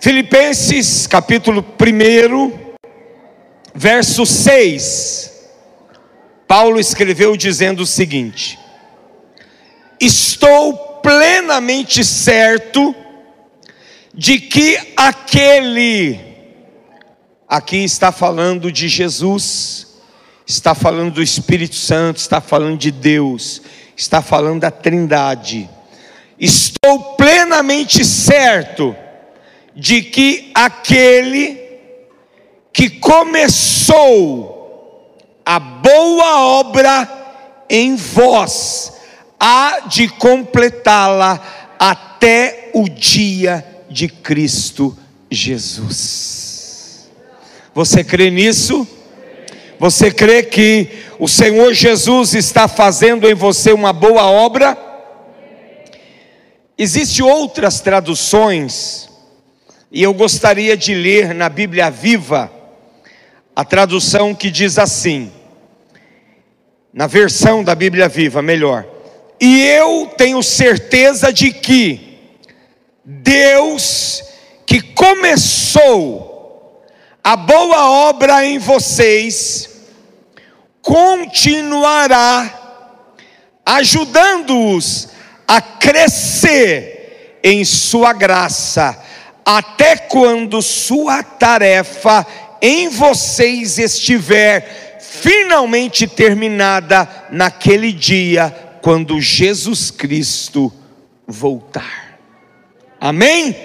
Filipenses capítulo 1, verso 6. Paulo escreveu dizendo o seguinte: Estou plenamente certo de que aquele, aqui está falando de Jesus, está falando do Espírito Santo, está falando de Deus, está falando da Trindade. Estou plenamente certo de que aquele que começou a boa obra em vós, há de completá-la até o dia de Cristo Jesus. Você crê nisso? Você crê que o Senhor Jesus está fazendo em você uma boa obra? Existem outras traduções, e eu gostaria de ler na Bíblia Viva a tradução que diz assim, na versão da Bíblia Viva, melhor. E eu tenho certeza de que Deus que começou a boa obra em vocês, continuará ajudando-os a crescer em Sua graça, até quando Sua tarefa em vocês estiver finalmente terminada naquele dia, quando Jesus Cristo voltar. Amém?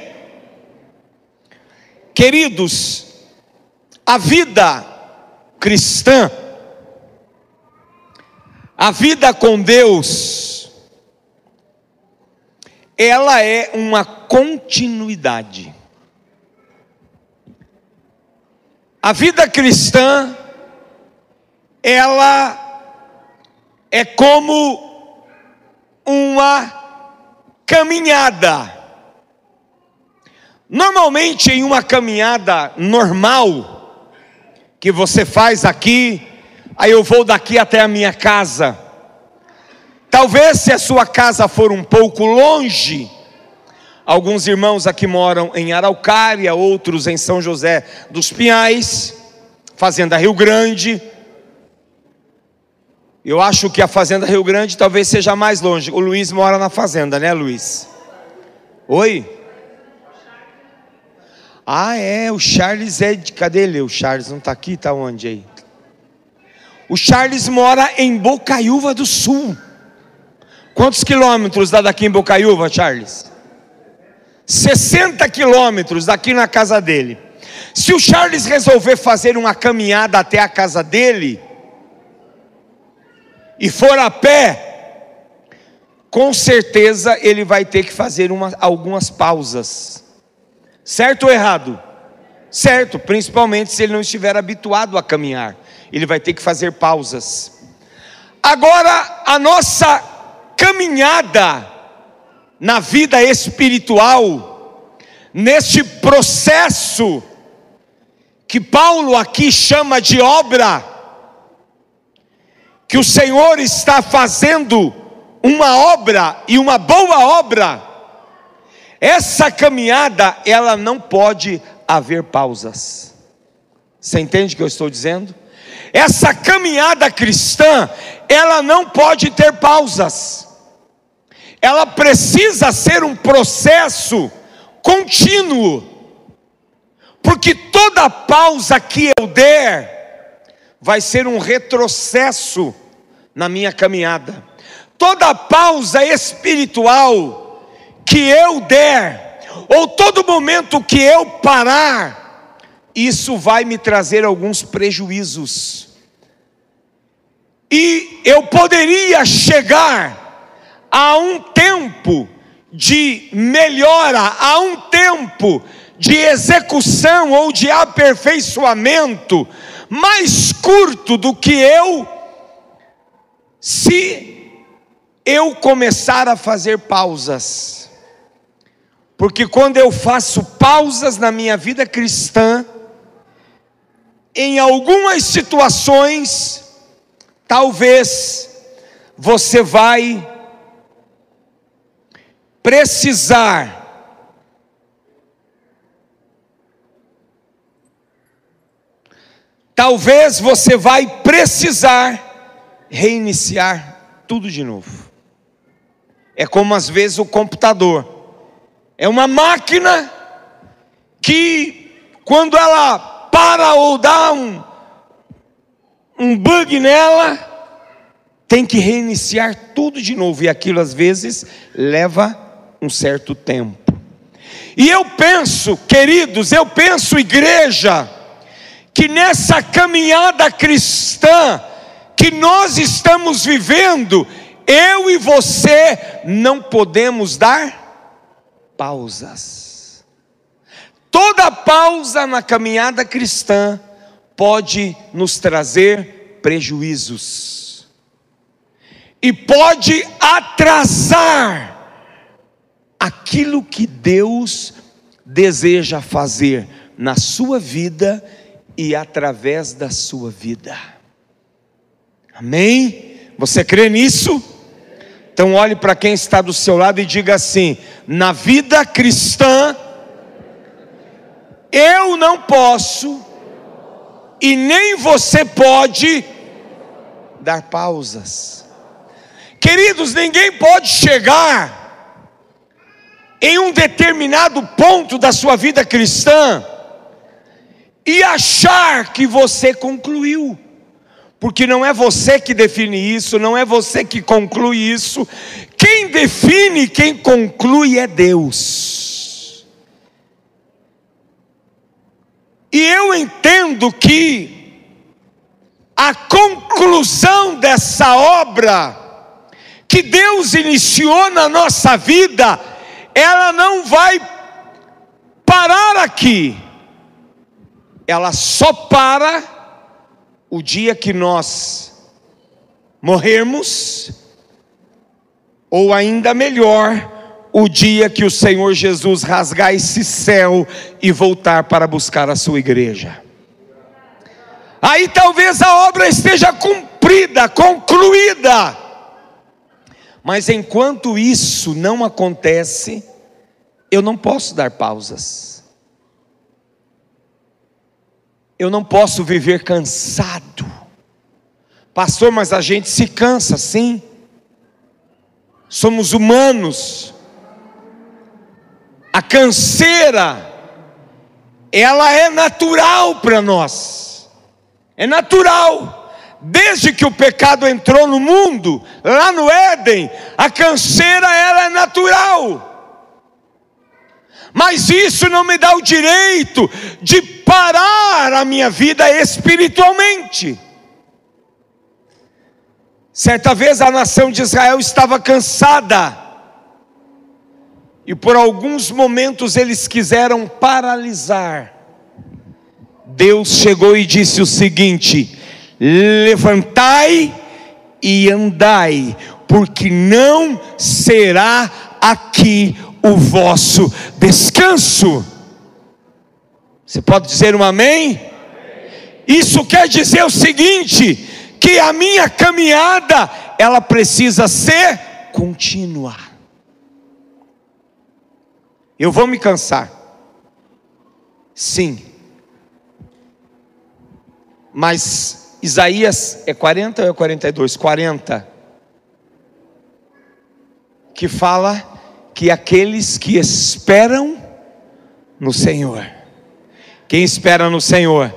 Queridos, a vida cristã, a vida com Deus, ela é uma continuidade. A vida cristã, ela é como uma caminhada. Normalmente, em uma caminhada normal, que você faz aqui, aí eu vou daqui até a minha casa. Talvez se a sua casa for um pouco longe, alguns irmãos aqui moram em Araucária, outros em São José dos Pinhais, Fazenda Rio Grande. Eu acho que a Fazenda Rio Grande talvez seja mais longe. O Luiz mora na fazenda, né, Luiz? Oi? Ah, é, o Charles é de. Cadê ele? O Charles não está aqui, está onde aí? O Charles mora em Bocaiúva do Sul. Quantos quilômetros dá daqui em Bocaiúva, Charles? 60 quilômetros daqui na casa dele. Se o Charles resolver fazer uma caminhada até a casa dele, e for a pé, com certeza ele vai ter que fazer uma, algumas pausas. Certo ou errado? Certo, principalmente se ele não estiver habituado a caminhar, ele vai ter que fazer pausas. Agora, a nossa caminhada na vida espiritual, neste processo que Paulo aqui chama de obra, que o Senhor está fazendo uma obra e uma boa obra, essa caminhada, ela não pode haver pausas. Você entende o que eu estou dizendo? Essa caminhada cristã, ela não pode ter pausas. Ela precisa ser um processo contínuo. Porque toda pausa que eu der vai ser um retrocesso na minha caminhada. Toda pausa espiritual que eu der, ou todo momento que eu parar, isso vai me trazer alguns prejuízos. E eu poderia chegar a um tempo de melhora, a um tempo de execução ou de aperfeiçoamento mais curto do que eu, se eu começar a fazer pausas. Porque quando eu faço pausas na minha vida cristã, em algumas situações, talvez você vai precisar Talvez você vai precisar reiniciar tudo de novo. É como às vezes o computador. É uma máquina que quando ela para ou dá um, um bug nela, tem que reiniciar tudo de novo. E aquilo às vezes leva um certo tempo. E eu penso, queridos, eu penso, igreja, que nessa caminhada cristã que nós estamos vivendo, eu e você não podemos dar pausas. Toda pausa na caminhada cristã pode nos trazer prejuízos e pode atrasar aquilo que Deus deseja fazer na sua vida e através da sua vida. Amém? Você crê nisso? Então olhe para quem está do seu lado e diga assim: na vida cristã, eu não posso, e nem você pode, dar pausas. Queridos, ninguém pode chegar em um determinado ponto da sua vida cristã e achar que você concluiu. Porque não é você que define isso, não é você que conclui isso. Quem define, quem conclui é Deus. E eu entendo que a conclusão dessa obra que Deus iniciou na nossa vida, ela não vai parar aqui ela só para o dia que nós morrermos, ou ainda melhor, o dia que o Senhor Jesus rasgar esse céu e voltar para buscar a sua igreja. Aí talvez a obra esteja cumprida, concluída. Mas enquanto isso não acontece, eu não posso dar pausas. Eu não posso viver cansado. Pastor, mas a gente se cansa, sim. Somos humanos. A canseira, ela é natural para nós. É natural. Desde que o pecado entrou no mundo, lá no Éden, a canseira ela é natural mas isso não me dá o direito de parar a minha vida espiritualmente. Certa vez a nação de Israel estava cansada, e por alguns momentos eles quiseram paralisar. Deus chegou e disse o seguinte: levantai e andai, porque não será aqui o vosso descanso. Você pode dizer um amém? Isso quer dizer o seguinte: que a minha caminhada ela precisa ser contínua. Eu vou me cansar. Sim. Mas Isaías é 40 ou é 42? 40. Que fala que aqueles que esperam no Senhor. Quem espera no Senhor?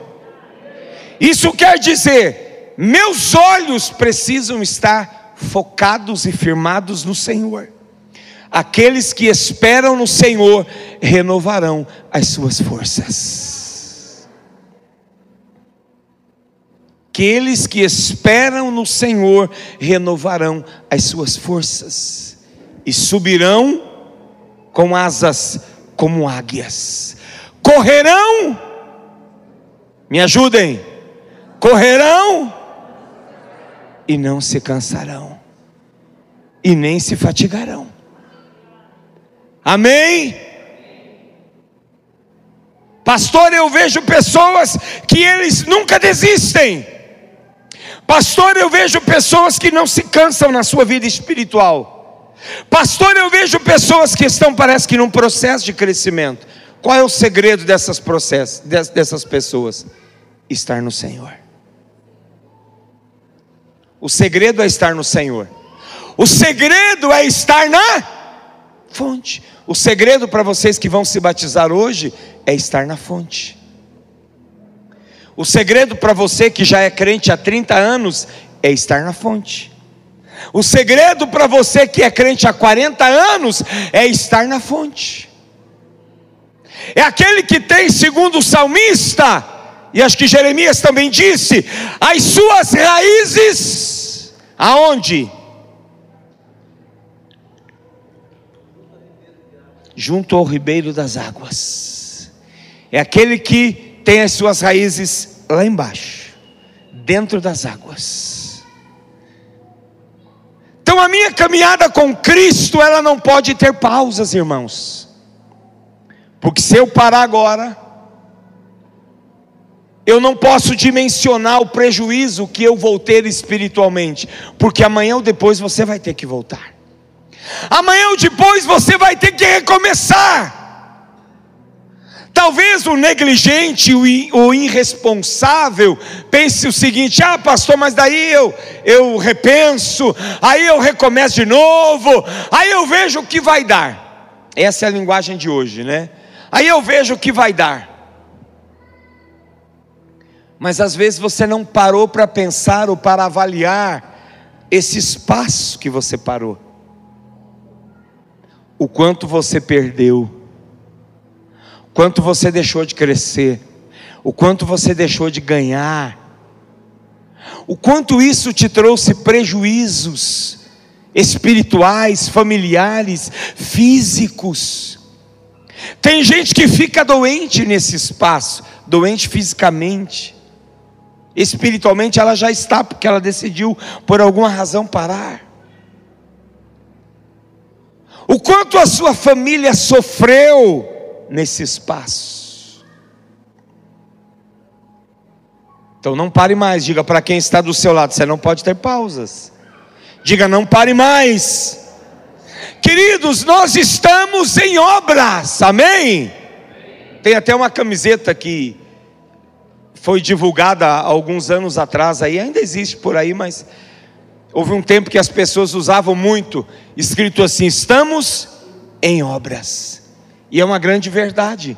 Isso quer dizer, meus olhos precisam estar focados e firmados no Senhor. Aqueles que esperam no Senhor renovarão as suas forças. Aqueles que esperam no Senhor renovarão as suas forças e subirão com asas como águias. Correrão, me ajudem, correrão e não se cansarão, e nem se fatigarão. Amém? Pastor, eu vejo pessoas que eles nunca desistem. Pastor, eu vejo pessoas que não se cansam na sua vida espiritual. Pastor, eu vejo pessoas que estão, parece que, num processo de crescimento. Qual é o segredo dessas, processos, dessas pessoas? estar no Senhor. O segredo é estar no Senhor. O segredo é estar na fonte. O segredo para vocês que vão se batizar hoje é estar na fonte. O segredo para você que já é crente há 30 anos é estar na fonte. O segredo para você que é crente há 40 anos é estar na fonte. É aquele que tem, segundo o salmista, e acho que Jeremias também disse, as suas raízes aonde? Junto ao ribeiro das águas. É aquele que tem as suas raízes lá embaixo, dentro das águas. Então a minha caminhada com Cristo, ela não pode ter pausas, irmãos. Porque se eu parar agora, eu não posso dimensionar o prejuízo que eu vou ter espiritualmente, porque amanhã ou depois você vai ter que voltar. Amanhã ou depois você vai ter que recomeçar. Talvez o negligente, o irresponsável, pense o seguinte: ah, pastor, mas daí eu, eu repenso, aí eu recomeço de novo, aí eu vejo o que vai dar. Essa é a linguagem de hoje, né? Aí eu vejo o que vai dar. Mas às vezes você não parou para pensar ou para avaliar esse espaço que você parou, o quanto você perdeu quanto você deixou de crescer, o quanto você deixou de ganhar, o quanto isso te trouxe prejuízos espirituais, familiares, físicos. Tem gente que fica doente nesse espaço, doente fisicamente. Espiritualmente ela já está, porque ela decidiu por alguma razão parar. O quanto a sua família sofreu nesse espaço. Então não pare mais, diga para quem está do seu lado, você não pode ter pausas. Diga, não pare mais. Queridos, nós estamos em obras, amém? Tem até uma camiseta que foi divulgada há alguns anos atrás, aí ainda existe por aí, mas houve um tempo que as pessoas usavam muito, escrito assim: estamos em obras. E é uma grande verdade.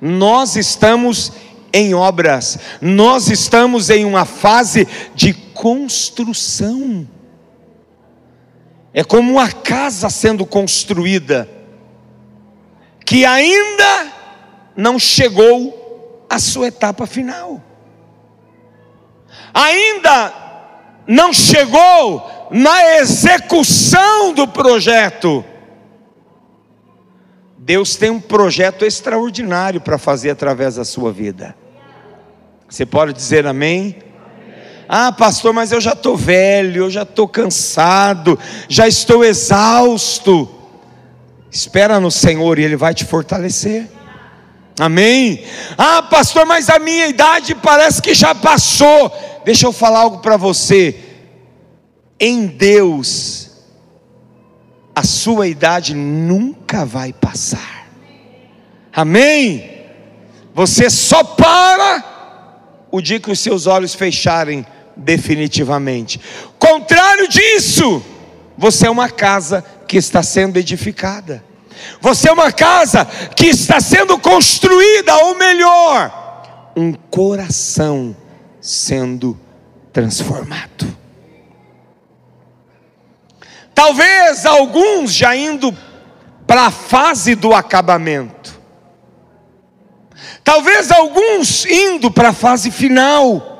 Nós estamos em obras, nós estamos em uma fase de construção. É como uma casa sendo construída, que ainda não chegou à sua etapa final, ainda não chegou na execução do projeto Deus tem um projeto extraordinário para fazer através da sua vida. Você pode dizer amém? Ah, pastor, mas eu já estou velho, eu já estou cansado, já estou exausto. Espera no Senhor e Ele vai te fortalecer. Amém? Ah, pastor, mas a minha idade parece que já passou. Deixa eu falar algo para você. Em Deus, a sua idade nunca vai passar. Amém? Você só para o dia que os seus olhos fecharem definitivamente. Contrário disso, você é uma casa que está sendo edificada. Você é uma casa que está sendo construída, ou melhor, um coração sendo transformado. Talvez alguns já indo para a fase do acabamento. Talvez alguns indo para a fase final.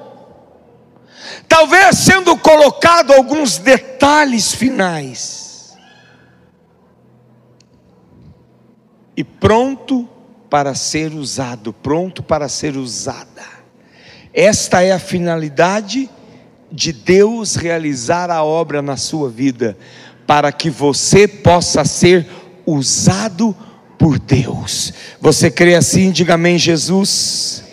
Talvez sendo colocado alguns detalhes finais. E pronto para ser usado, pronto para ser usada. Esta é a finalidade de Deus realizar a obra na sua vida para que você possa ser usado por Deus. Você crê assim? Diga amém, Jesus.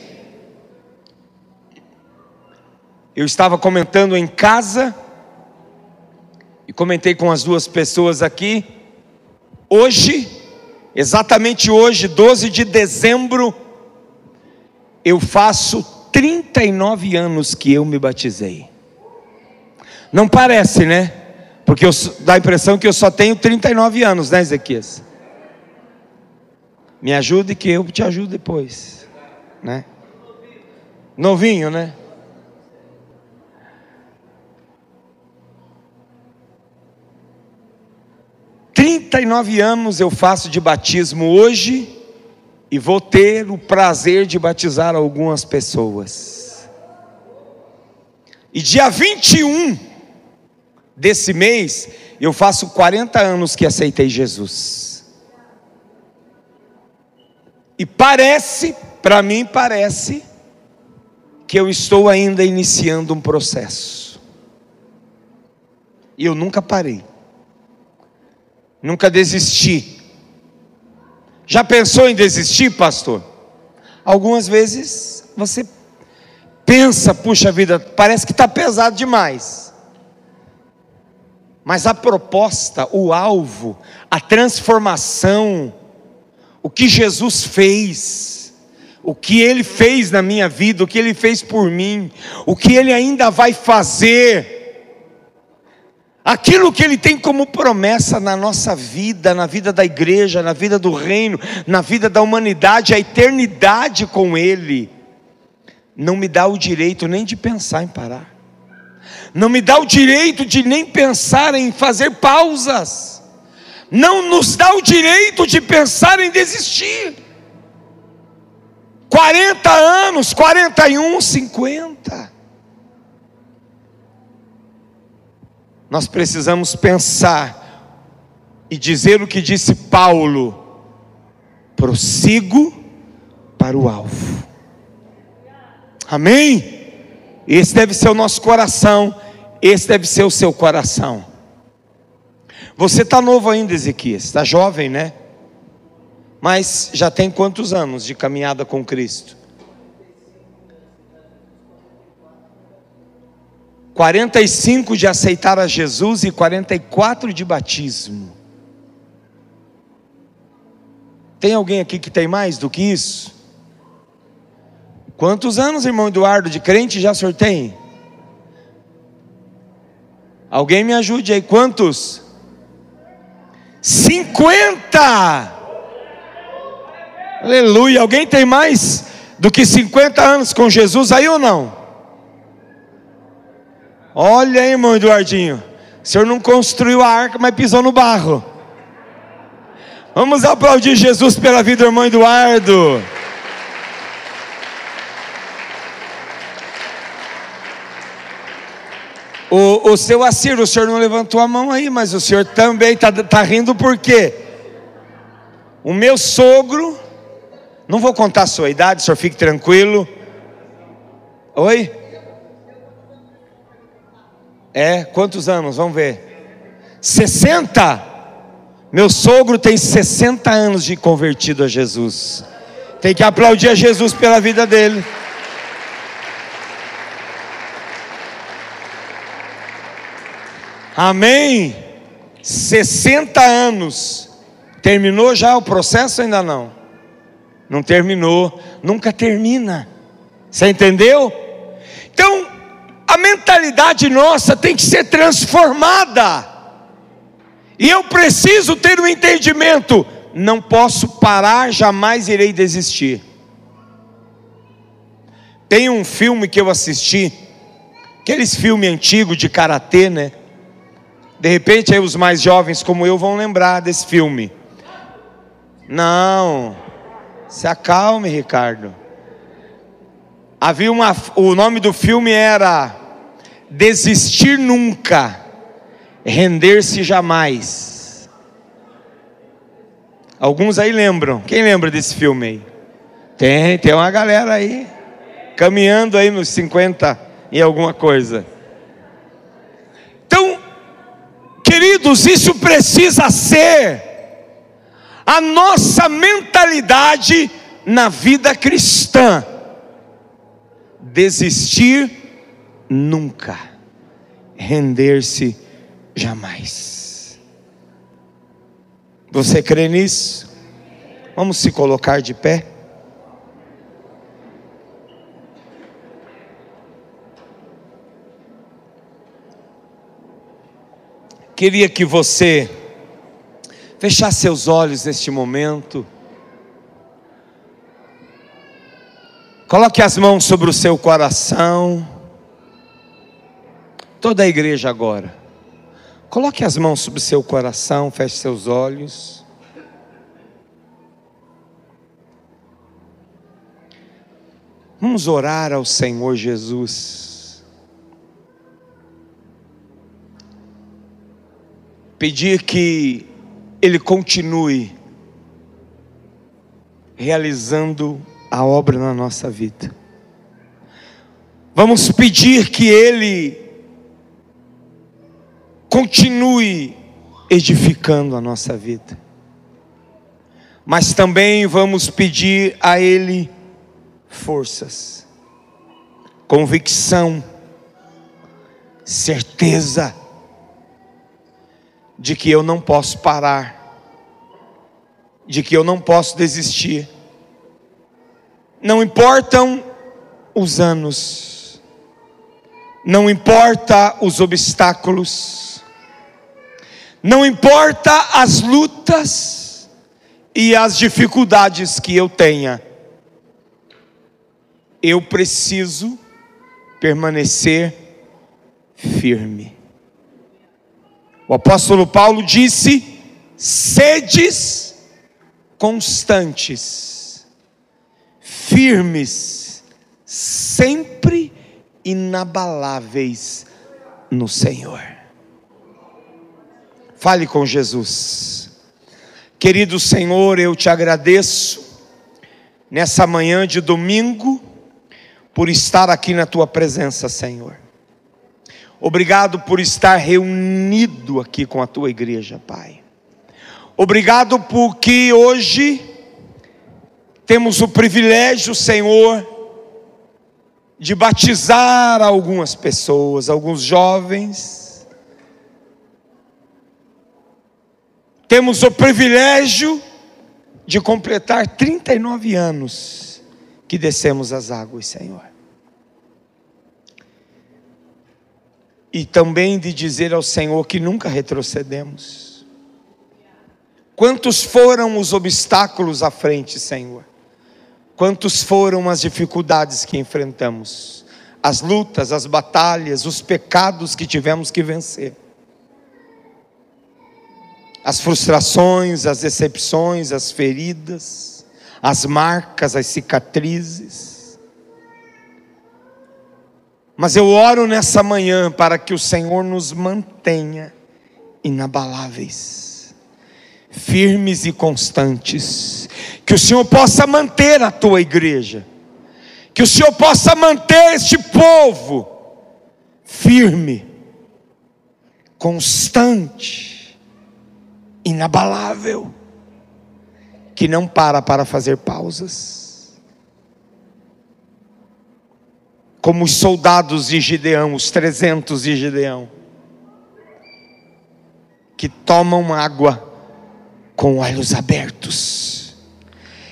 Eu estava comentando em casa e comentei com as duas pessoas aqui. Hoje, exatamente hoje, 12 de dezembro, eu faço 39 anos que eu me batizei. Não parece, né? Porque eu, dá a impressão que eu só tenho 39 anos, né, Ezequias? Me ajude que eu te ajudo depois, né? Novinho, né? Trinta e nove anos eu faço de batismo hoje e vou ter o prazer de batizar algumas pessoas. E dia 21 desse mês, eu faço 40 anos que aceitei Jesus. E parece, para mim parece, que eu estou ainda iniciando um processo. E eu nunca parei. Nunca desisti. Já pensou em desistir, pastor? Algumas vezes você pensa, puxa vida, parece que está pesado demais. Mas a proposta, o alvo, a transformação, o que Jesus fez, o que Ele fez na minha vida, o que Ele fez por mim, o que Ele ainda vai fazer, aquilo que Ele tem como promessa na nossa vida, na vida da igreja, na vida do reino, na vida da humanidade, a eternidade com Ele, não me dá o direito nem de pensar em parar não me dá o direito de nem pensar em fazer pausas, não nos dá o direito de pensar em desistir. 40 anos, 41, 50. Nós precisamos pensar e dizer o que disse Paulo: prossigo para o alvo. Amém? Esse deve ser o nosso coração esse deve ser o seu coração. Você está novo ainda, Ezequias, está jovem, né? Mas já tem quantos anos de caminhada com Cristo? 45 de aceitar a Jesus e 44 de batismo. Tem alguém aqui que tem mais do que isso? Quantos anos, irmão Eduardo, de crente já sorteia? Alguém me ajude aí, quantos? 50! Aleluia! Alguém tem mais do que 50 anos com Jesus aí ou não? Olha aí, irmão Eduardinho. O senhor não construiu a arca, mas pisou no barro. Vamos aplaudir Jesus pela vida irmão Eduardo. O, o seu Assir, o senhor não levantou a mão aí, mas o senhor também está tá rindo por quê? O meu sogro, não vou contar a sua idade, o senhor fique tranquilo. Oi? É, quantos anos? Vamos ver. 60? Meu sogro tem 60 anos de convertido a Jesus. Tem que aplaudir a Jesus pela vida dele. Amém? 60 anos. Terminou já o processo ainda não? Não terminou, nunca termina. Você entendeu? Então, a mentalidade nossa tem que ser transformada. E eu preciso ter um entendimento. Não posso parar, jamais irei desistir. Tem um filme que eu assisti, aqueles filmes antigos de karatê, né? De repente, aí os mais jovens como eu vão lembrar desse filme. Não, se acalme, Ricardo. Havia uma, o nome do filme era Desistir Nunca, Render-se Jamais. Alguns aí lembram. Quem lembra desse filme aí? Tem, tem uma galera aí caminhando aí nos 50 e alguma coisa. Queridos, isso precisa ser a nossa mentalidade na vida cristã. Desistir nunca, render-se jamais. Você crê nisso? Vamos se colocar de pé. Queria que você fechasse seus olhos neste momento. Coloque as mãos sobre o seu coração. Toda a igreja agora. Coloque as mãos sobre o seu coração, feche seus olhos. Vamos orar ao Senhor Jesus. Pedir que Ele continue realizando a obra na nossa vida. Vamos pedir que Ele continue edificando a nossa vida. Mas também vamos pedir a Ele forças, convicção, certeza de que eu não posso parar, de que eu não posso desistir. Não importam os anos, não importa os obstáculos, não importa as lutas e as dificuldades que eu tenha, eu preciso permanecer firme. O apóstolo Paulo disse: sedes constantes, firmes, sempre inabaláveis no Senhor. Fale com Jesus. Querido Senhor, eu te agradeço nessa manhã de domingo por estar aqui na tua presença, Senhor. Obrigado por estar reunido aqui com a tua igreja, Pai. Obrigado porque hoje temos o privilégio, Senhor, de batizar algumas pessoas, alguns jovens temos o privilégio de completar 39 anos que descemos as águas, Senhor. E também de dizer ao Senhor que nunca retrocedemos. Quantos foram os obstáculos à frente, Senhor? Quantos foram as dificuldades que enfrentamos? As lutas, as batalhas, os pecados que tivemos que vencer as frustrações, as decepções, as feridas, as marcas, as cicatrizes. Mas eu oro nessa manhã para que o Senhor nos mantenha inabaláveis, firmes e constantes, que o Senhor possa manter a tua igreja, que o Senhor possa manter este povo firme, constante, inabalável, que não para para fazer pausas. Como os soldados de Gideão, os 300 de Gideão, que tomam água com olhos abertos,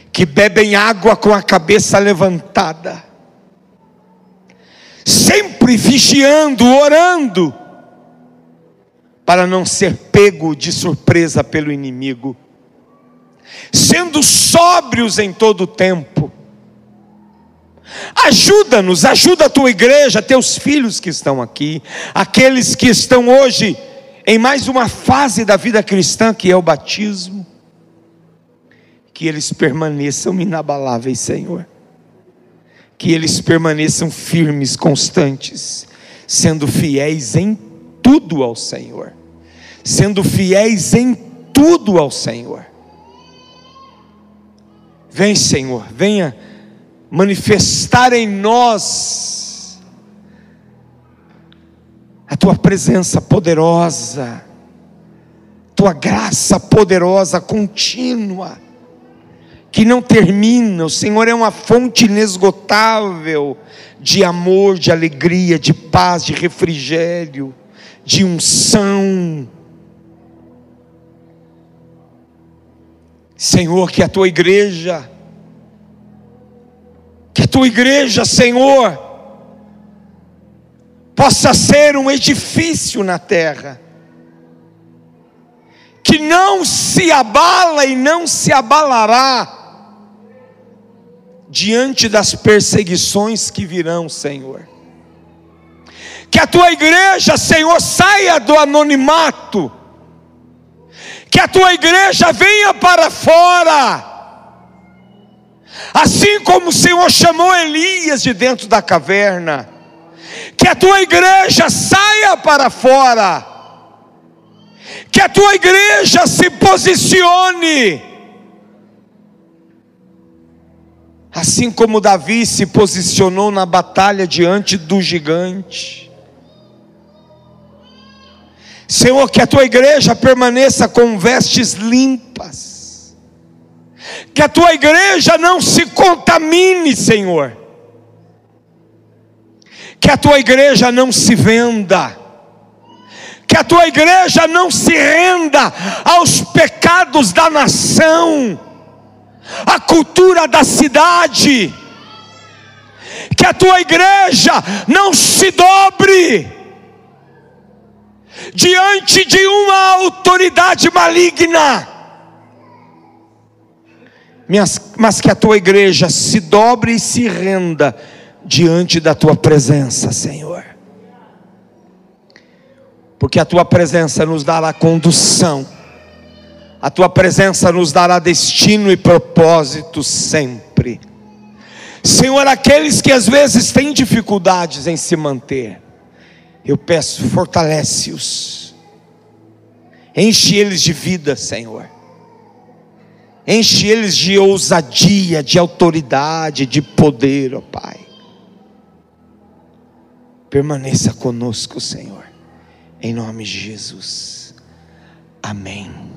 que bebem água com a cabeça levantada, sempre vigiando, orando, para não ser pego de surpresa pelo inimigo, sendo sóbrios em todo o tempo. Ajuda-nos, ajuda a tua igreja, teus filhos que estão aqui, aqueles que estão hoje em mais uma fase da vida cristã que é o batismo, que eles permaneçam inabaláveis, Senhor, que eles permaneçam firmes, constantes, sendo fiéis em tudo ao Senhor. Sendo fiéis em tudo ao Senhor. Vem, Senhor, venha manifestar em nós a tua presença poderosa, tua graça poderosa, contínua, que não termina. O Senhor é uma fonte inesgotável de amor, de alegria, de paz, de refrigério, de unção Senhor, que a tua igreja, que tua igreja, Senhor, possa ser um edifício na terra, que não se abala e não se abalará diante das perseguições que virão, Senhor. Que a tua igreja, Senhor, saia do anonimato, que a tua igreja venha para fora, assim como o Senhor chamou Elias de dentro da caverna, que a tua igreja saia para fora, que a tua igreja se posicione, Assim como Davi se posicionou na batalha diante do gigante. Senhor, que a tua igreja permaneça com vestes limpas. Que a tua igreja não se contamine, Senhor. Que a tua igreja não se venda. Que a tua igreja não se renda aos pecados da nação a cultura da cidade, que a tua igreja não se dobre diante de uma autoridade maligna, mas que a tua igreja se dobre e se renda diante da tua presença, Senhor. Porque a tua presença nos dará condução a tua presença nos dará destino e propósito sempre. Senhor, aqueles que às vezes têm dificuldades em se manter, eu peço, fortalece-os, enche eles de vida, Senhor, enche eles de ousadia, de autoridade, de poder, ó oh Pai. Permaneça conosco, Senhor, em nome de Jesus. Amém.